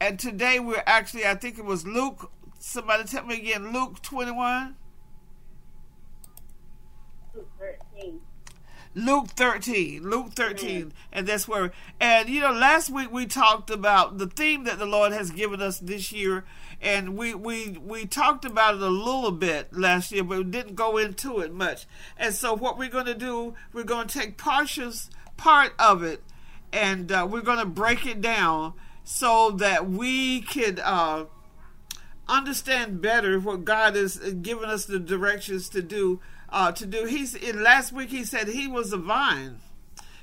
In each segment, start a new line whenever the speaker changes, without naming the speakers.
and today we're actually, I think it was Luke. Somebody tell me again, Luke 21.
Luke 13.
Luke 13, Luke 13, and that's where, and you know, last week we talked about the theme that the Lord has given us this year, and we we we talked about it a little bit last year, but we didn't go into it much. And so, what we're going to do, we're going to take partials part of it, and uh, we're going to break it down so that we could uh, understand better what God is giving us the directions to do uh, to do. He's in last week. He said he was a vine.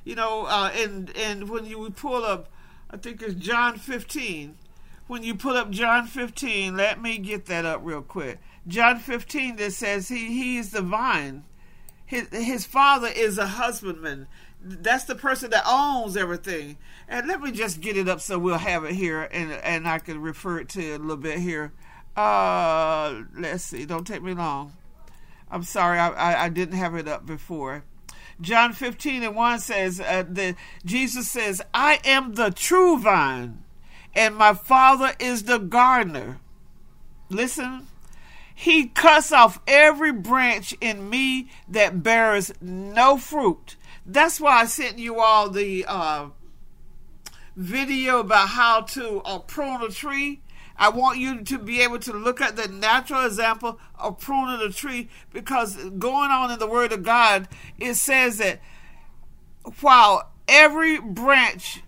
You know, uh, and and when you pull up, I think it's John 15. When you pull up John 15, let me get that up real quick. John 15 that says he he is the vine. His his father is a husbandman. That's the person that owns everything. And let me just get it up so we'll have it here and and I can refer it to it a little bit here. Uh, let's see. Don't take me long. I'm sorry, I, I, I, didn't have it up before. John 15 and 1 says, uh, the, Jesus says, I am the true vine, and my Father is the gardener. Listen, he cuts off every branch in me that bears no fruit. That's why I sent you all the uh, video about how to uh, prune a tree I want you to be able to look at the natural example of pruning a tree because going on in the Word of God, it says that while every branch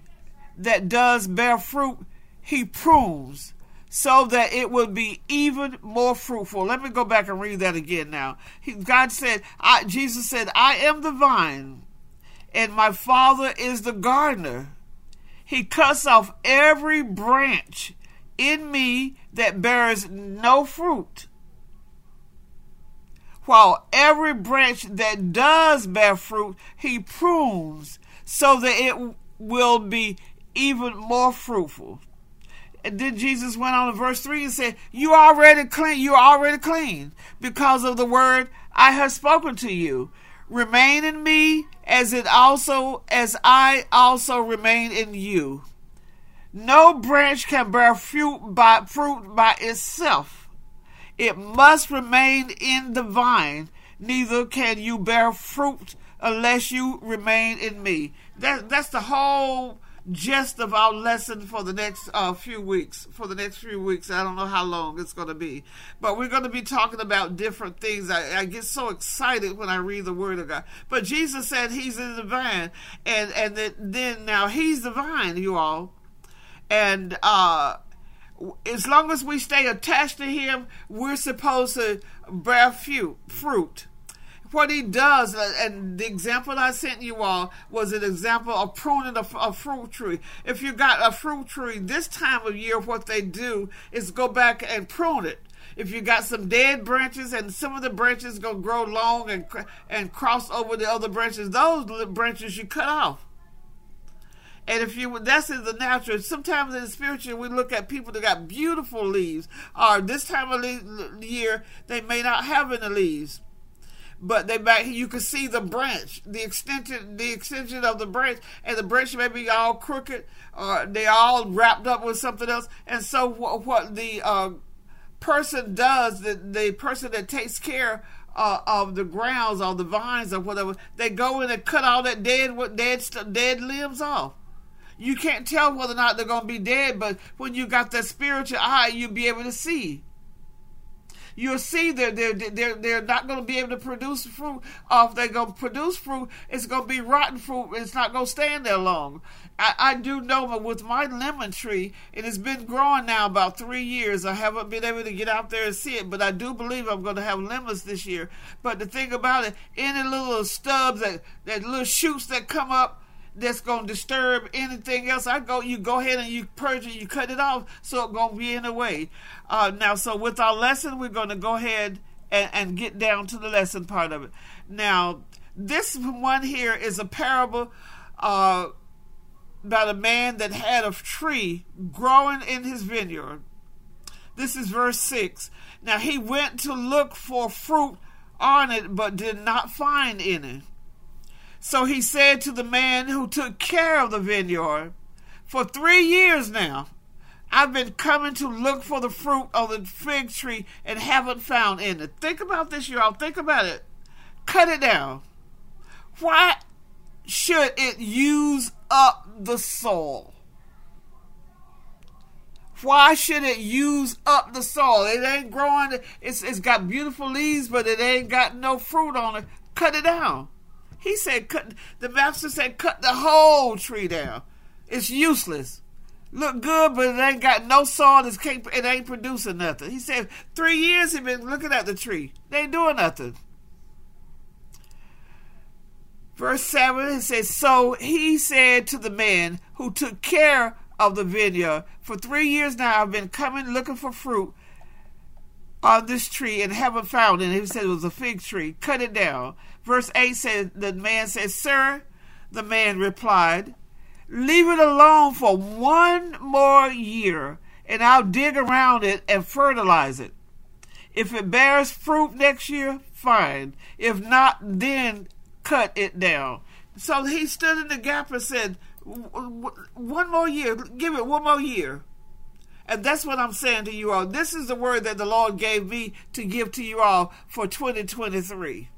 that does bear fruit, He prunes so that it will be even more fruitful. Let me go back and read that again now. He, God said, I, Jesus said, I am the vine, and my Father is the gardener. He cuts off every branch in me that bears no fruit. While every branch that does bear fruit, he prunes so that it will be even more fruitful. And then Jesus went on to verse 3 and said, You are already clean, you are already clean because of the word I have spoken to you. Remain in me as it also as I also remain in you. No branch can bear fruit by, fruit by itself. It must remain in the vine. Neither can you bear fruit unless you remain in me. That, that's the whole gist of our lesson for the next uh, few weeks. For the next few weeks, I don't know how long it's going to be, but we're going to be talking about different things. I, I, get so excited when I read the Word of God. But Jesus said He's in the vine, and and then, then now He's the vine, you all and uh, as long as we stay attached to him, we're supposed to bear fruit. What he does, uh, and the example I sent you all was an example of pruning a, a fruit tree. If you got a fruit tree this time of year, what they do is go back and prune it if you got some dead branches and some of the branches gonna grow long and and cross over the other branches, those branches you cut off. And if you that's in the natural. Sometimes in the spiritual, we look at people that got beautiful leaves. Or this time of the year, they may not have any leaves, but they back you can see the branch, the extension, the extension of the branch, and the branch may be all crooked, or they all wrapped up with something else. And so what, what the uh, person does, the the person that takes care uh, of the grounds or the vines or whatever, they go in and cut all that dead dead dead limbs off you can't tell whether or not they're going to be dead, but when you got that spiritual eye, you'll be able to see. You'll see that they're, they're, they're not going to be able to produce fruit. Or if they're going to produce fruit, it's going to be rotten fruit. It's not going to stand there long. I, I do know but with my lemon tree, it has been growing now about three years. I haven't been able to get out there and see it, but I do believe I'm going to have lemons this year. But the thing about it, any little stubs, that, that little shoots that come up, that's gonna disturb anything else, I go you go ahead and you purge it, you cut it off, so it's gonna be in the way. Uh, now, so with our lesson, we're gonna go ahead and, and get down to the lesson part of it. Now, this one here is a parable uh, about a man that had a tree growing in his vineyard. This is verse six. Now he went to look for fruit on it, but did not find any. So he said to the man who took care of the vineyard, For three years now, I've been coming to look for the fruit of the fig tree and haven't found any. Think about this, y'all. Think about it. Cut it down. Why should it use up the soil? Why should it use up the soil? It ain't growing. It's it's got beautiful leaves, but it ain't got no fruit on it. Cut it down. He said, cut. The master said, cut the whole tree down. It's useless. Look good, but it ain't got no soil. It's can't, it ain't producing nothing. He said, three years he been looking at the tree. They ain't doing nothing. Verse 7, it says, So he said to the man who took care of the vineyard, For three years now I've been coming looking for fruit on this tree and haven't found it. He said it was a fig tree. Cut it down. Verse 8 said, The man said, Sir, the man replied, Leave it alone for one more year, and I'll dig around it and fertilize it. If it bears fruit next year, fine. If not, then cut it down. So he stood in the gap and said, One more year, give it one more year. And that's what I'm saying to you all. This is the word that the Lord gave me to give to you all for 2023.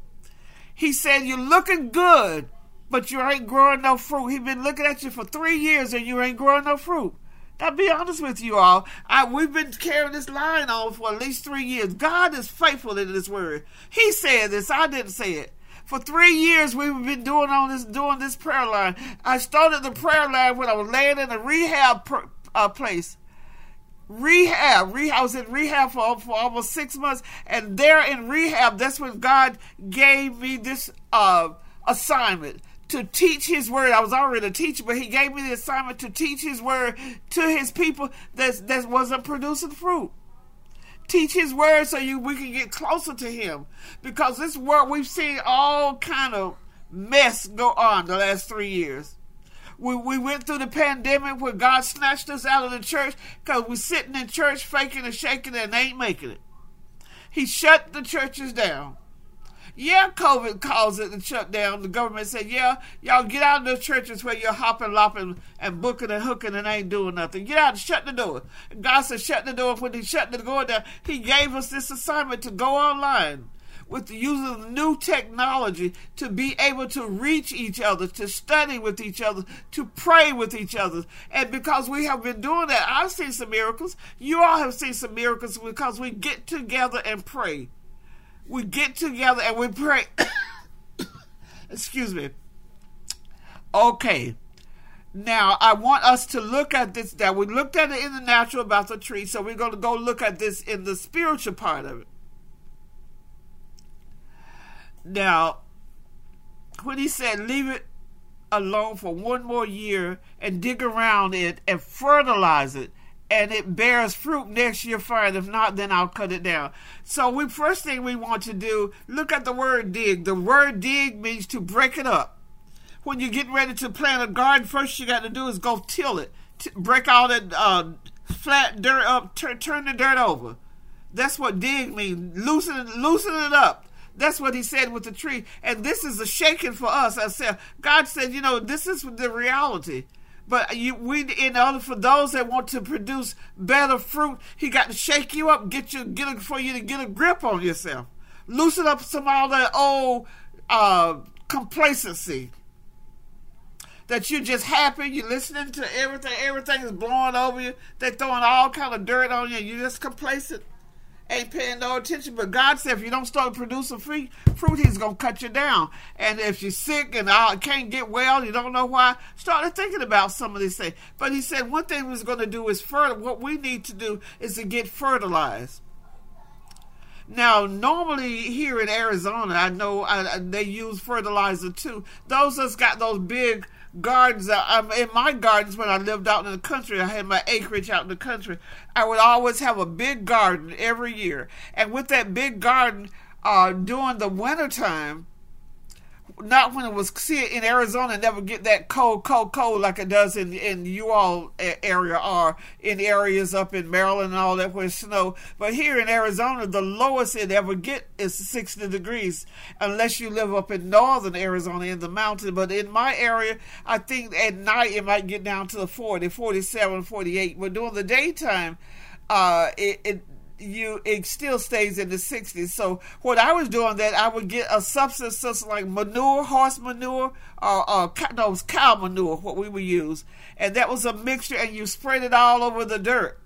He said, You're looking good, but you ain't growing no fruit. He been looking at you for three years and you ain't growing no fruit. I'll be honest with you all. I, we've been carrying this line on for at least three years. God is faithful in His word. He said this. I didn't say it. For three years we've been doing on this doing this prayer line. I started the prayer line when I was laying in a rehab pr- uh, place rehab. Rehab. I was in rehab for, for almost six months, and there in rehab, that's when God gave me this uh, assignment to teach His word. I was already a teacher, but He gave me the assignment to teach His word to His people that that wasn't producing fruit. Teach His word so you we can get closer to Him, because this world we've seen all kind of mess go on the last three years. We, we went through the pandemic where God snatched us out of the church because we're sitting in church faking and shaking and ain't making it. He shut the churches down. Yeah, COVID caused it to shut down. The government said, yeah, y'all get out of the churches where you're hopping, lopping, and booking and hooking and ain't doing nothing. Get out and shut the door. God said, shut the door. When he shut the door down, he gave us this assignment to go online with the use of new technology to be able to reach each other, to study with each other, to pray with each other. And because we have been doing that, I've seen some miracles. You all have seen some miracles because we get together and pray. We get together and we pray. Excuse me. Okay. Now, I want us to look at this. Now, we looked at it in the natural about the tree, so we're going to go look at this in the spiritual part of it. Now, when he said, leave it alone for one more year and dig around it and fertilize it, and it bears fruit next year fine. If not, then I'll cut it down. So we first thing we want to do, look at the word dig. The word dig means to break it up. When you're getting ready to plant a garden, first you got to do is go till it. T- break all that uh, flat dirt up, t- turn the dirt over. That's what dig means. Loosen, loosen it up. That's what he said with the tree. And this is a shaking for us. I said, God said, you know, this is the reality. But you, we, in order for those that want to produce better fruit, he got to shake you up, get you, get a, for you to get a grip on yourself, loosen up some of all that old uh, complacency. That you're just happy, you're listening to everything, everything is blowing over you. They're throwing all kind of dirt on you. You're just complacent ain't paying no attention. But God said if you don't start producing fruit, fruit He's gonna cut you down. And if you're sick and can't get well, you don't know why, start thinking about some of these things. But He said one thing He's gonna do is fertile. What we need to do is to get fertilized. Now, normally here in Arizona, I know I, they use fertilizer too. Those that's got those big gardens. Um, in my gardens, when I lived out in the country, I had my acreage out in the country. I would always have a big garden every year, and with that big garden, uh, during the wintertime, not when it was see in Arizona, never get that cold, cold, cold like it does in in you all area or in areas up in Maryland and all that where it's snow. But here in Arizona, the lowest it ever get is 60 degrees, unless you live up in northern Arizona in the mountains. But in my area, I think at night it might get down to the 40, 47, 48. But during the daytime, uh, it, it you it still stays in the 60s. So what I was doing that I would get a substance such like manure, horse manure, uh, uh, or, or no, it cow manure, what we would use, and that was a mixture, and you spread it all over the dirt.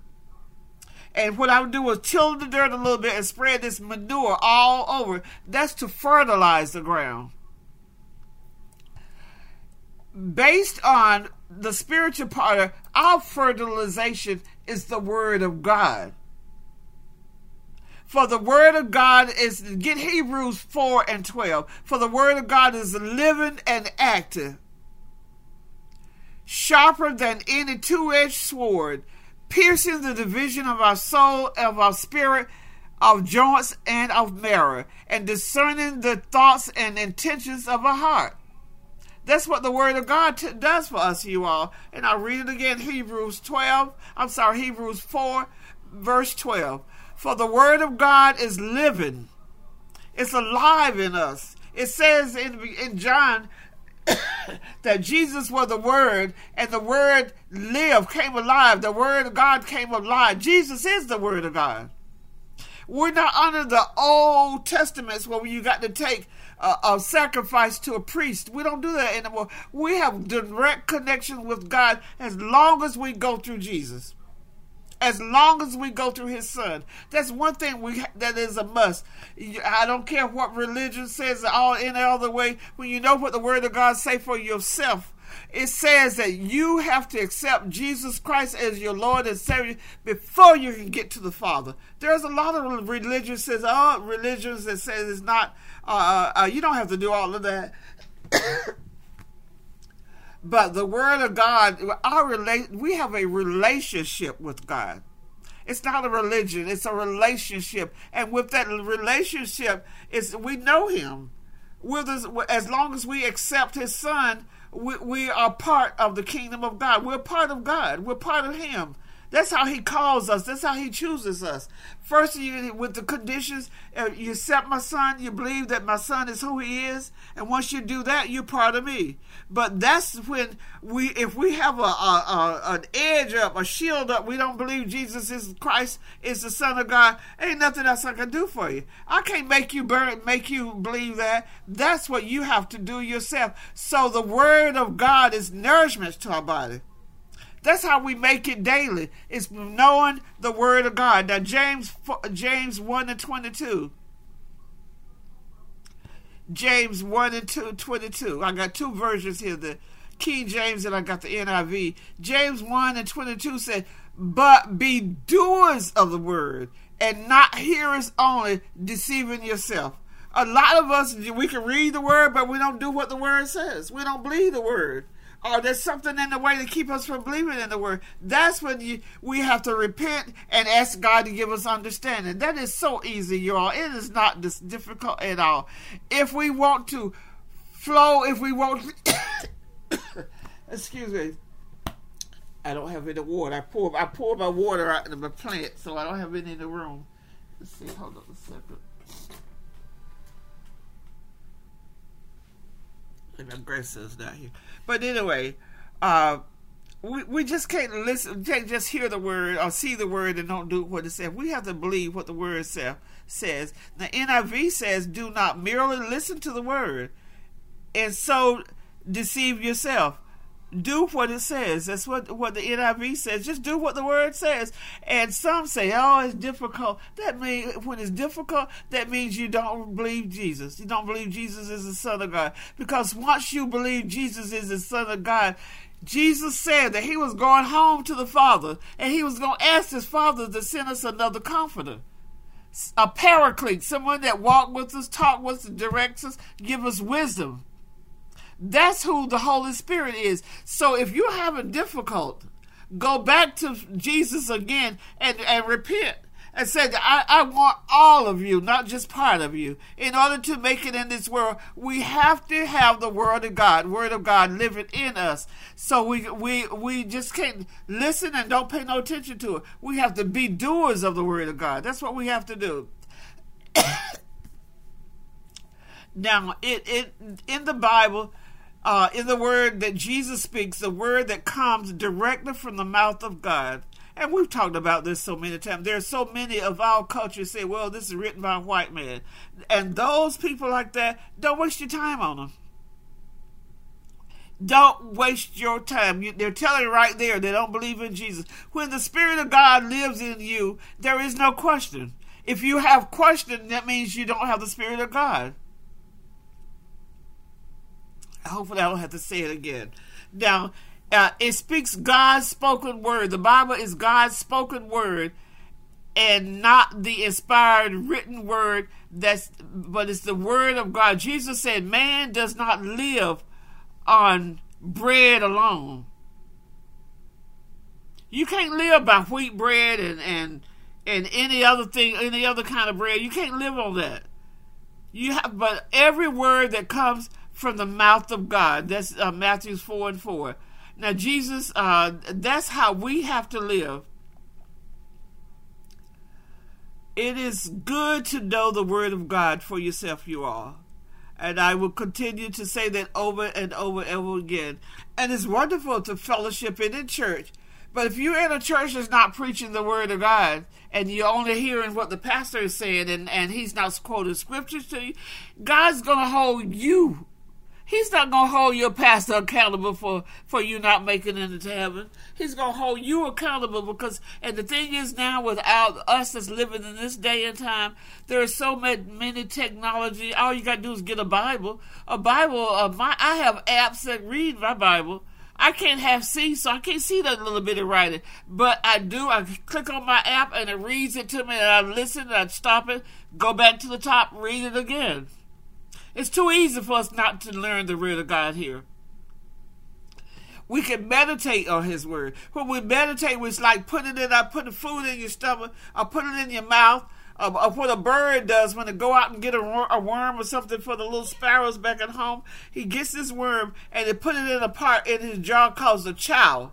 And what I would do was till the dirt a little bit and spread this manure all over. That's to fertilize the ground. Based on the spiritual part our fertilization is the word of God. For the word of God is, get Hebrews 4 and 12. For the word of God is living and active, sharper than any two edged sword, piercing the division of our soul, of our spirit, of joints, and of marrow, and discerning the thoughts and intentions of our heart. That's what the Word of God t- does for us, you all. And I'll read it again Hebrews 12, I'm sorry, Hebrews 4, verse 12. For the word of God is living, it's alive in us. It says in, in John that Jesus was the Word, and the Word lived, came alive. The Word of God came alive. Jesus is the Word of God. We're not under the Old Testaments where you got to take a, a, sacrifice to a priest. We don't do that anymore. We have direct connection with God as long as we go through Jesus as long as we go through his son. That's one thing we that is a must. I don't care what religion says all any other way. When you know what the word of god say for yourself it says that you have to accept jesus christ as your lord and savior before you can get to the father. There's a lot of religions says oh religions that says it's not uh, uh, you don't have to do all of that But the Word of God, our rela- we have a relationship with God. It's not a religion; it's a relationship, and with that relationship, is we know Him. With us, as long as we accept His Son, we, we are part of the kingdom of God. We're part of God. We're part of Him. That's how he calls us. That's how he chooses us. First, you, with the conditions, uh, you accept my son. You believe that my son is who he is, and once you do that, you're part of me. But that's when we, if we have a, a, a an edge up, a shield up, we don't believe Jesus is Christ is the Son of God. Ain't nothing else I can do for you. I can't make you burn, make you believe that. That's what you have to do yourself. So the Word of God is nourishment to our body. That's how we make it daily. It's knowing the word of God. Now James James 1 and 22. James 1 and 2, 22. I got two versions here, the King James and I got the NIV. James 1 and 22 said, But be doers of the word and not hearers only, deceiving yourself. A lot of us, we can read the word, but we don't do what the word says. We don't believe the word or there's something in the way to keep us from believing in the word. That's when you, we have to repent and ask God to give us understanding. That is so easy, y'all. It is not this difficult at all. If we want to flow, if we want, excuse me. I don't have any water. I pour I pour my water out of my plant, so I don't have any in the room. Let's see. Hold on a second. And my grandson's not here. But anyway, uh, we, we just can't listen, just hear the word or see the word and don't do what it says. We have to believe what the word say, says. The NIV says, do not merely listen to the word and so deceive yourself do what it says. That's what what the NIV says. Just do what the word says. And some say, "Oh, it's difficult." That means when it's difficult, that means you don't believe Jesus. You don't believe Jesus is the Son of God. Because once you believe Jesus is the Son of God, Jesus said that he was going home to the Father, and he was going to ask his Father to send us another Comforter a paraclete, someone that walk with us, talk with us, directs us, give us wisdom. That's who the Holy Spirit is. So if you're having difficult, go back to Jesus again and, and repent. and said, I, I want all of you, not just part of you. In order to make it in this world, we have to have the Word of God, Word of God living in us. So we we we just can't listen and don't pay no attention to it. We have to be doers of the Word of God. That's what we have to do. now, it, it in the Bible, uh, in the word that Jesus speaks, the word that comes directly from the mouth of God. And we've talked about this so many times. There are so many of our culture say, well, this is written by a white man. And those people like that, don't waste your time on them. Don't waste your time. You, they're telling right there they don't believe in Jesus. When the Spirit of God lives in you, there is no question. If you have question, that means you don't have the Spirit of God. Hopefully, I don't have to say it again. Now, uh, it speaks God's spoken word. The Bible is God's spoken word, and not the inspired written word. That's but it's the word of God. Jesus said, "Man does not live on bread alone." You can't live by wheat bread and and and any other thing, any other kind of bread. You can't live on that. You have, but every word that comes from the mouth of God. That's uh, Matthew four and four. Now, Jesus, uh, that's how we have to live. It is good to know the Word of God for yourself, you all. And I will continue to say that over and over and over again. And it's wonderful to fellowship in a church. But if you're in a church that's not preaching the Word of God, and you're only hearing what the pastor is saying, and, and he's not quoting scriptures to you, God's going to hold you He's not going to hold your pastor accountable for, for you not making it into heaven. He's going to hold you accountable because, and the thing is now, without us that's living in this day and time, there is so many, technology. All you got to do is get a Bible. A Bible, uh, my, I have apps that read my Bible. I can't have see, so I can't see that little bit of writing. But I do. I click on my app and it reads it to me, and I listen, and I stop it, go back to the top, read it again. It's too easy for us not to learn the word of God here. We can meditate on His word. When we meditate, it's like putting it, I put the food in your stomach, I put it in your mouth, of, of what a bird does when they go out and get a, a, worm or something for the little sparrows back at home. He gets this worm and they put it in a part in his jaw called a chow.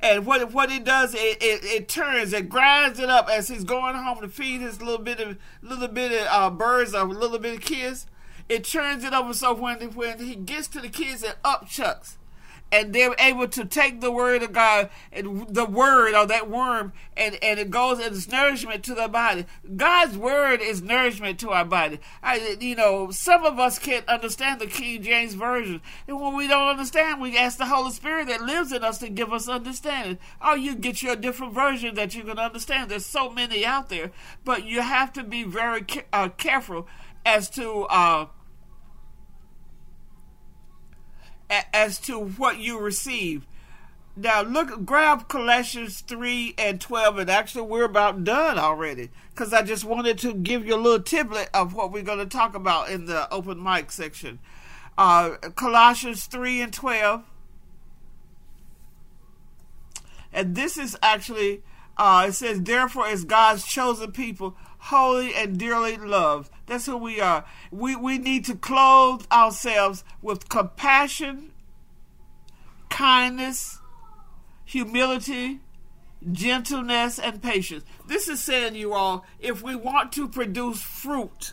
And what what it does, it, it, it, turns, it grinds it up as he's going home to feed his little bit of little bit of uh, birds or little bit of kids it turns it over so when when he gets to the kids it upchucks and they're able to take the word of God and the word or that worm and, and it goes as nourishment to the body. God's word is nourishment to our body. I, you know, some of us can't understand the King James Version. And when we don't understand, we ask the Holy Spirit that lives in us to give us understanding. Or you get your different version that you can understand. There's so many out there. But you have to be very uh, careful as to uh, as to what you receive. Now look, grab Colossians three and twelve, and actually we're about done already. Because I just wanted to give you a little tidbit of what we're going to talk about in the open mic section. Uh, Colossians three and twelve, and this is actually uh, it says, therefore, as God's chosen people, holy and dearly loved. That's who we are. We, we need to clothe ourselves with compassion, kindness, humility, gentleness, and patience. This is saying, you all, if we want to produce fruit,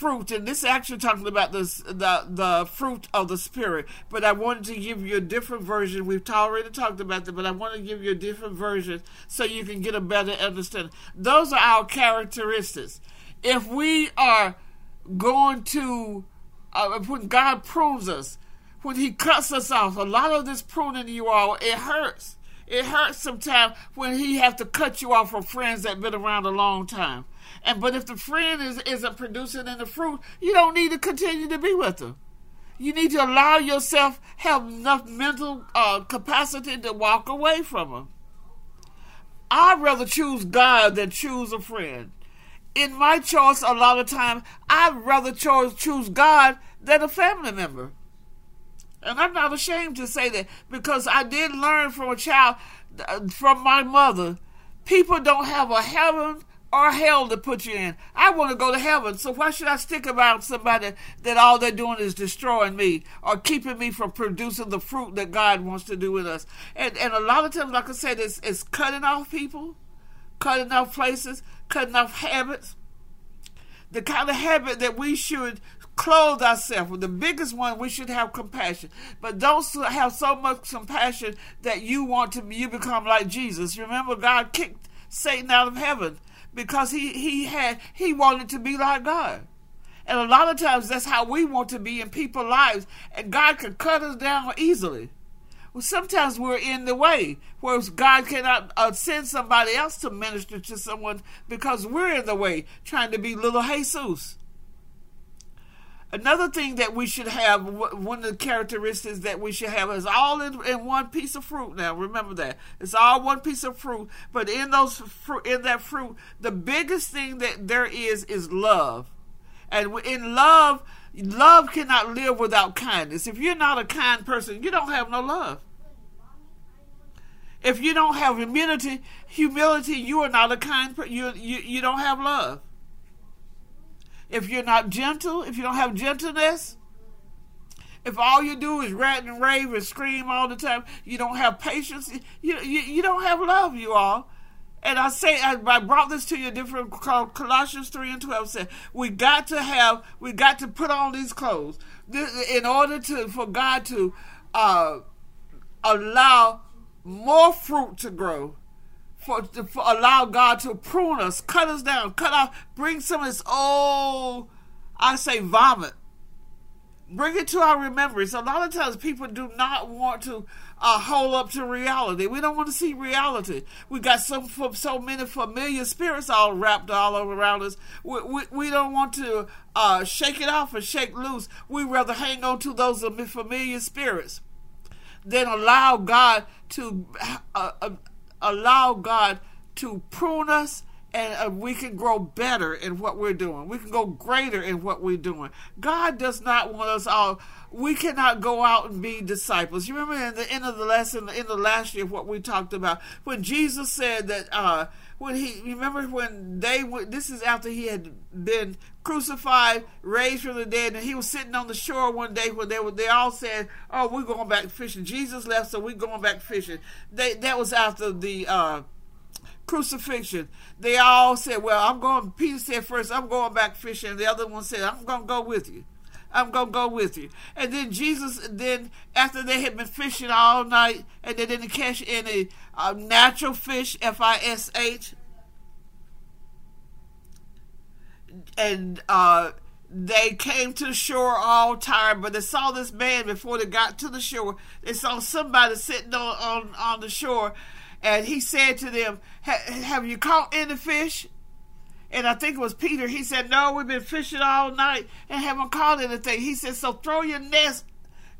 fruit, and this is actually talking about this, the the fruit of the spirit. But I wanted to give you a different version. We've already talked about that, but I want to give you a different version so you can get a better understanding. Those are our characteristics. If we are going to, uh, when God prunes us, when He cuts us off, a lot of this pruning you all, it hurts. It hurts sometimes when He has to cut you off from friends that have been around a long time. And but if the friend is isn't producing in the fruit, you don't need to continue to be with them. You need to allow yourself have enough mental uh, capacity to walk away from them. I'd rather choose God than choose a friend. In my choice, a lot of times, I'd rather choose choose God than a family member. And I'm not ashamed to say that because I did learn from a child, uh, from my mother, People don't have a heaven or hell to put you in. I want to go to heaven, so why should I stick around somebody that all they're doing is destroying me or keeping me from producing the fruit that God wants to do with us? And and a lot of times, like I said, it's, it's cutting off people, cutting off places, cutting off habits. The kind of habit that we should clothe ourselves with. The biggest one, we should have compassion. But don't have so much compassion that you want to you become like Jesus. Remember, God kicked Satan out of heaven because he, he had he wanted to be like God. And a lot of times that's how we want to be in people's lives. And God can cut us down easily. Well, sometimes we're in the way, whereas God cannot uh, send somebody else to minister to someone because we're in the way, trying to be little Jesus. Another thing that we should have, one of the characteristics that we should have is all in, in one piece of fruit. Now, remember that it's all one piece of fruit, but in those fruit, in that fruit, the biggest thing that there is is love, and in love, love cannot live without kindness. If you're not a kind person, you don't have no love. If you don't have humility, humility, you are not a kind person. You, you you don't have love if you're not gentle, if you don't have gentleness, if all you do is rant and rave and scream all the time, you don't have patience, you, you, you don't have love, you all. And I say, I, brought this to you different, called Colossians 3 and 12 said, we got to have, we got to put on these clothes in order to, for God to uh, allow more fruit to grow for, for allow God to prune us, cut us down, cut off, bring some of this old, I say vomit. Bring it to our remembrance. A lot of times people do not want to uh, hold up to reality. We don't want to see reality. We got some so many familiar spirits all wrapped all around us. We, we, we don't want to uh, shake it off and shake loose. We rather hang on to those familiar spirits than allow God to uh, uh allow God to prune us and uh, we can grow better in what we're doing. We can go greater in what we're doing. God does not want us all. We cannot go out and be disciples. You remember in the end of the lesson, in the last year, what we talked about when Jesus said that. Uh, when he remember when they went this is after he had been crucified, raised from the dead, and he was sitting on the shore one day when they were they all said, "Oh, we're going back fishing." Jesus left, so we're going back fishing. They that was after the. Uh, crucifixion, they all said, Well, I'm going, Peter said first, I'm going back fishing. The other one said, I'm going to go with you. I'm to go with you. And then Jesus, then after they had been fishing all night and they didn't catch any uh, natural fish, F I S H, and uh, they came to the shore all tired, but they saw this man before they got to the shore. They saw somebody sitting on, on, on the shore and he said to them, Have you caught any fish? And I think it was Peter. He said, No, we've been fishing all night and haven't caught anything. He said, So throw your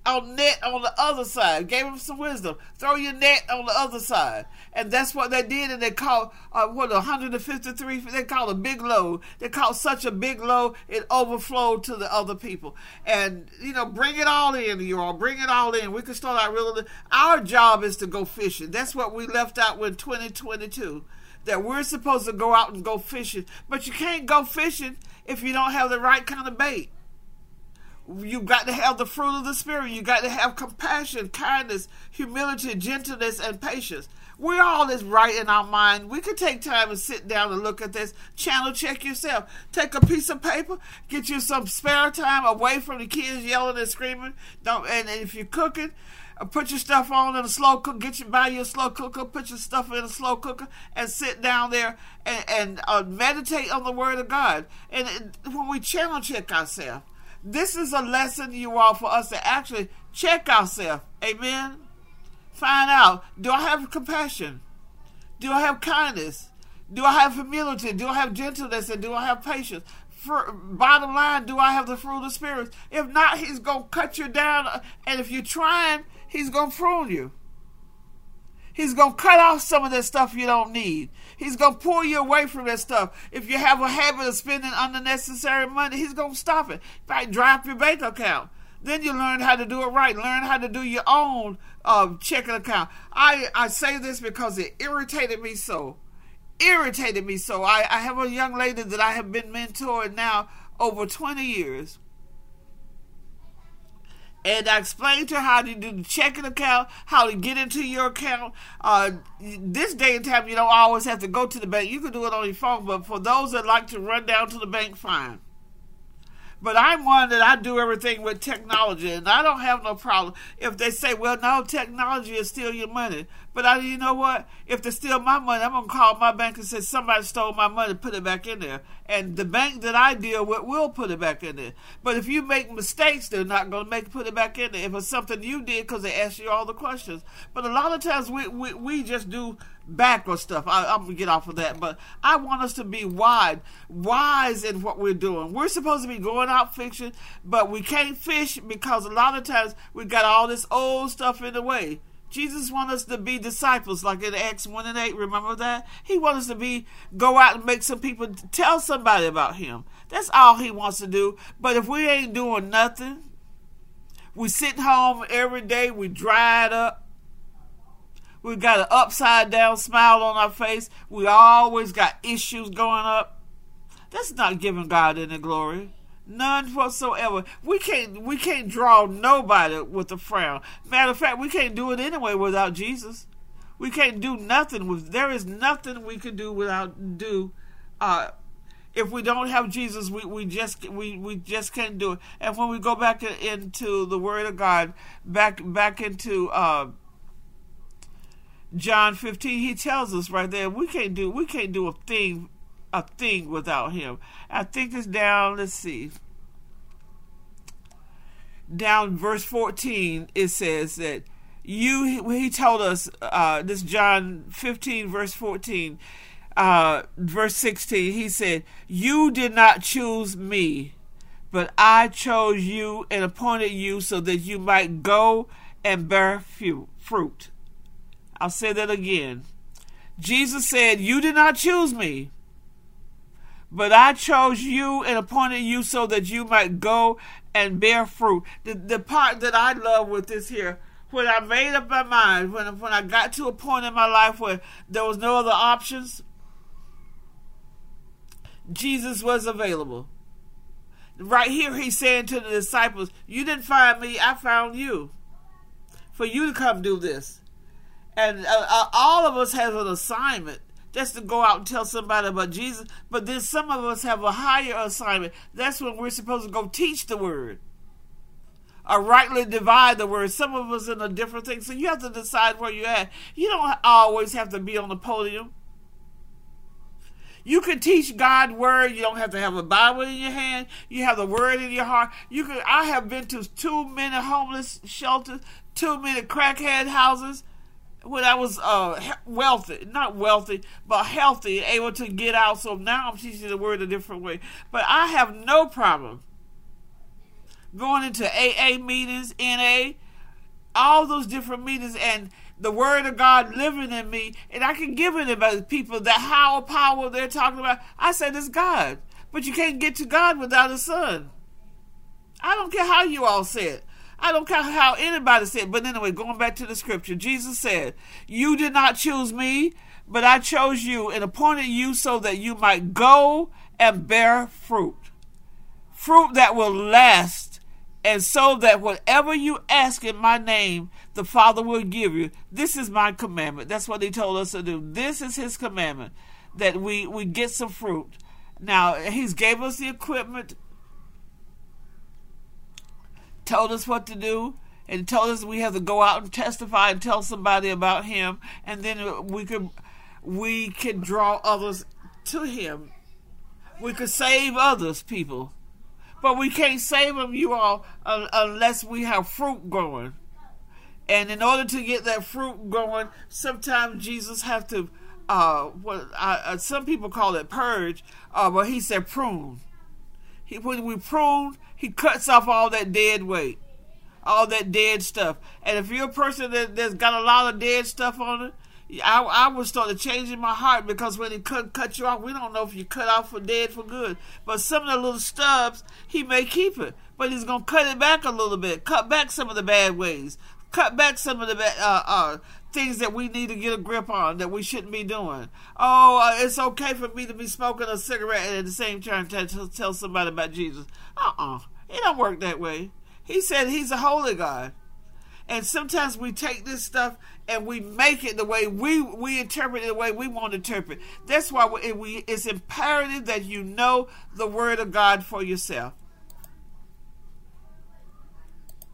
on net on the other side. Gave him some wisdom. Throw your net on the other side. And that's what they did. And they caught, uh, what, 153, they caught a big load. They caught such a big load, it overflowed to the other people. And, you know, bring it all in, you all. Bring it all in. We can start out really. Our job is to go fishing. That's what we left out with 2022. That we're supposed to go out and go fishing. But you can't go fishing if you don't have the right kind of bait. You got to have the fruit of the Spirit. You got to have compassion, kindness, humility, gentleness, and patience. We're all this right in our mind. We could take time and sit down and look at this. Channel check yourself. Take a piece of paper. Get you some spare time away from the kids yelling and screaming. Don't. And, and if you're cooking, put your stuff on in a slow cooker, Get you buy you a slow cooker. Put your stuff in a slow cooker and sit down there and, and uh, meditate on the Word of God. And when we channel check ourselves this is a lesson, you all, for us to actually check ourselves. Amen. Find out do I have compassion? Do I have kindness? Do I have humility? Do I have gentleness? And do I have patience? For, bottom line, do I have the fruit of the Spirit? If not, He's going to cut you down. And if you're trying, He's going to prune you. He's going to cut off some of that stuff you don't need. He's going to pull you away from that stuff. If you have a habit of spending unnecessary money, he's going to stop it. Might dry up your bank account. Then you learn how to do it right. Learn how to do your own uh, checking account. I, I say this because it irritated me so. irritated me so. I, I have a young lady that I have been mentoring now over 20 years. And I explained to her how to do the checking account, how to get into your account. Uh, this day and time, you don't always have to go to the bank. You can do it on your phone, but for those that like to run down to the bank, fine. But I'm one that I do everything with technology, and I don't have no problem if they say, "Well, no, technology is steal your money." But I, you know what? If they steal my money, I'm gonna call my bank and say somebody stole my money, put it back in there, and the bank that I deal with will put it back in there. But if you make mistakes, they're not gonna make put it back in there. If it's something you did, because they ask you all the questions. But a lot of times we we, we just do backward stuff. I, am gonna get off of that, but I want us to be wide, wise in what we're doing. We're supposed to be going out fishing, but we can't fish because a lot of times we got all this old stuff in the way. Jesus wants us to be disciples, like in Acts 1 and 8. Remember that? He wants us to be go out and make some people tell somebody about him. That's all he wants to do. But if we ain't doing nothing, we sit home every day, we dried up, we got an upside down smile on our face. We always got issues going up. That's not giving God any glory. None whatsoever. We can't we can't draw nobody with a frown. Matter of fact, we can't do it anyway without Jesus. We can't do nothing with there is nothing we can do without do uh if we don't have Jesus, we, we just we, we just can't do it. And when we go back into the Word of God, back back into uh, John 15, he tells us right there we can't do we can't do a thing a thing without him. I think it's down, let's see. Down verse 14 it says that you he told us uh this John 15 verse 14 uh verse 16 he said you did not choose me but I chose you and appointed you so that you might go and bear fruit I'll say that again. Jesus said, You did not choose me, but I chose you and appointed you so that you might go and bear fruit. The, the part that I love with this here, when I made up my mind, when, when I got to a point in my life where there was no other options, Jesus was available. Right here, he's saying to the disciples, You didn't find me, I found you. For you to come do this. And uh, uh, all of us have an assignment just to go out and tell somebody about Jesus. But then some of us have a higher assignment. That's when we're supposed to go teach the word or rightly divide the word. Some of us in a different thing. So you have to decide where you're at. You don't always have to be on the podium. You can teach God word. You don't have to have a Bible in your hand. You have the word in your heart. You can. I have been to too many homeless shelters, too many crackhead houses when I was uh, wealthy, not wealthy, but healthy, able to get out. So now I'm teaching the word a different way. But I have no problem going into AA meetings, NA, all those different meetings, and the word of God living in me, and I can give it to people that higher power they're talking about. I said it's God, but you can't get to God without a son. I don't care how you all say it. I don't care how anybody said, but anyway, going back to the scripture, Jesus said, You did not choose me, but I chose you and appointed you so that you might go and bear fruit. Fruit that will last, and so that whatever you ask in my name, the Father will give you. This is my commandment. That's what he told us to do. This is his commandment that we, we get some fruit. Now, he's gave us the equipment told us what to do and told us we have to go out and testify and tell somebody about him. And then we could we could draw others to him. We could save others people. But we can't save them you all unless we have fruit growing. And in order to get that fruit growing sometimes jesus have to uh, what uh, some people call it purge uh, but he said prune he, when we prune he cuts off all that dead weight, all that dead stuff. And if you're a person that, that's got a lot of dead stuff on it, I, I would start in my heart because when he cut, cut you off, we don't know if you cut off for dead for good. But some of the little stubs, he may keep it. But he's going to cut it back a little bit, cut back some of the bad ways, cut back some of the uh, uh, things that we need to get a grip on that we shouldn't be doing. Oh, uh, it's okay for me to be smoking a cigarette and at the same time t- t- tell somebody about Jesus. Uh uh It don't work that way. He said he's a holy God. And sometimes we take this stuff and we make it the way we we interpret it the way we want to interpret. That's why we, we, it's imperative that you know the word of God for yourself.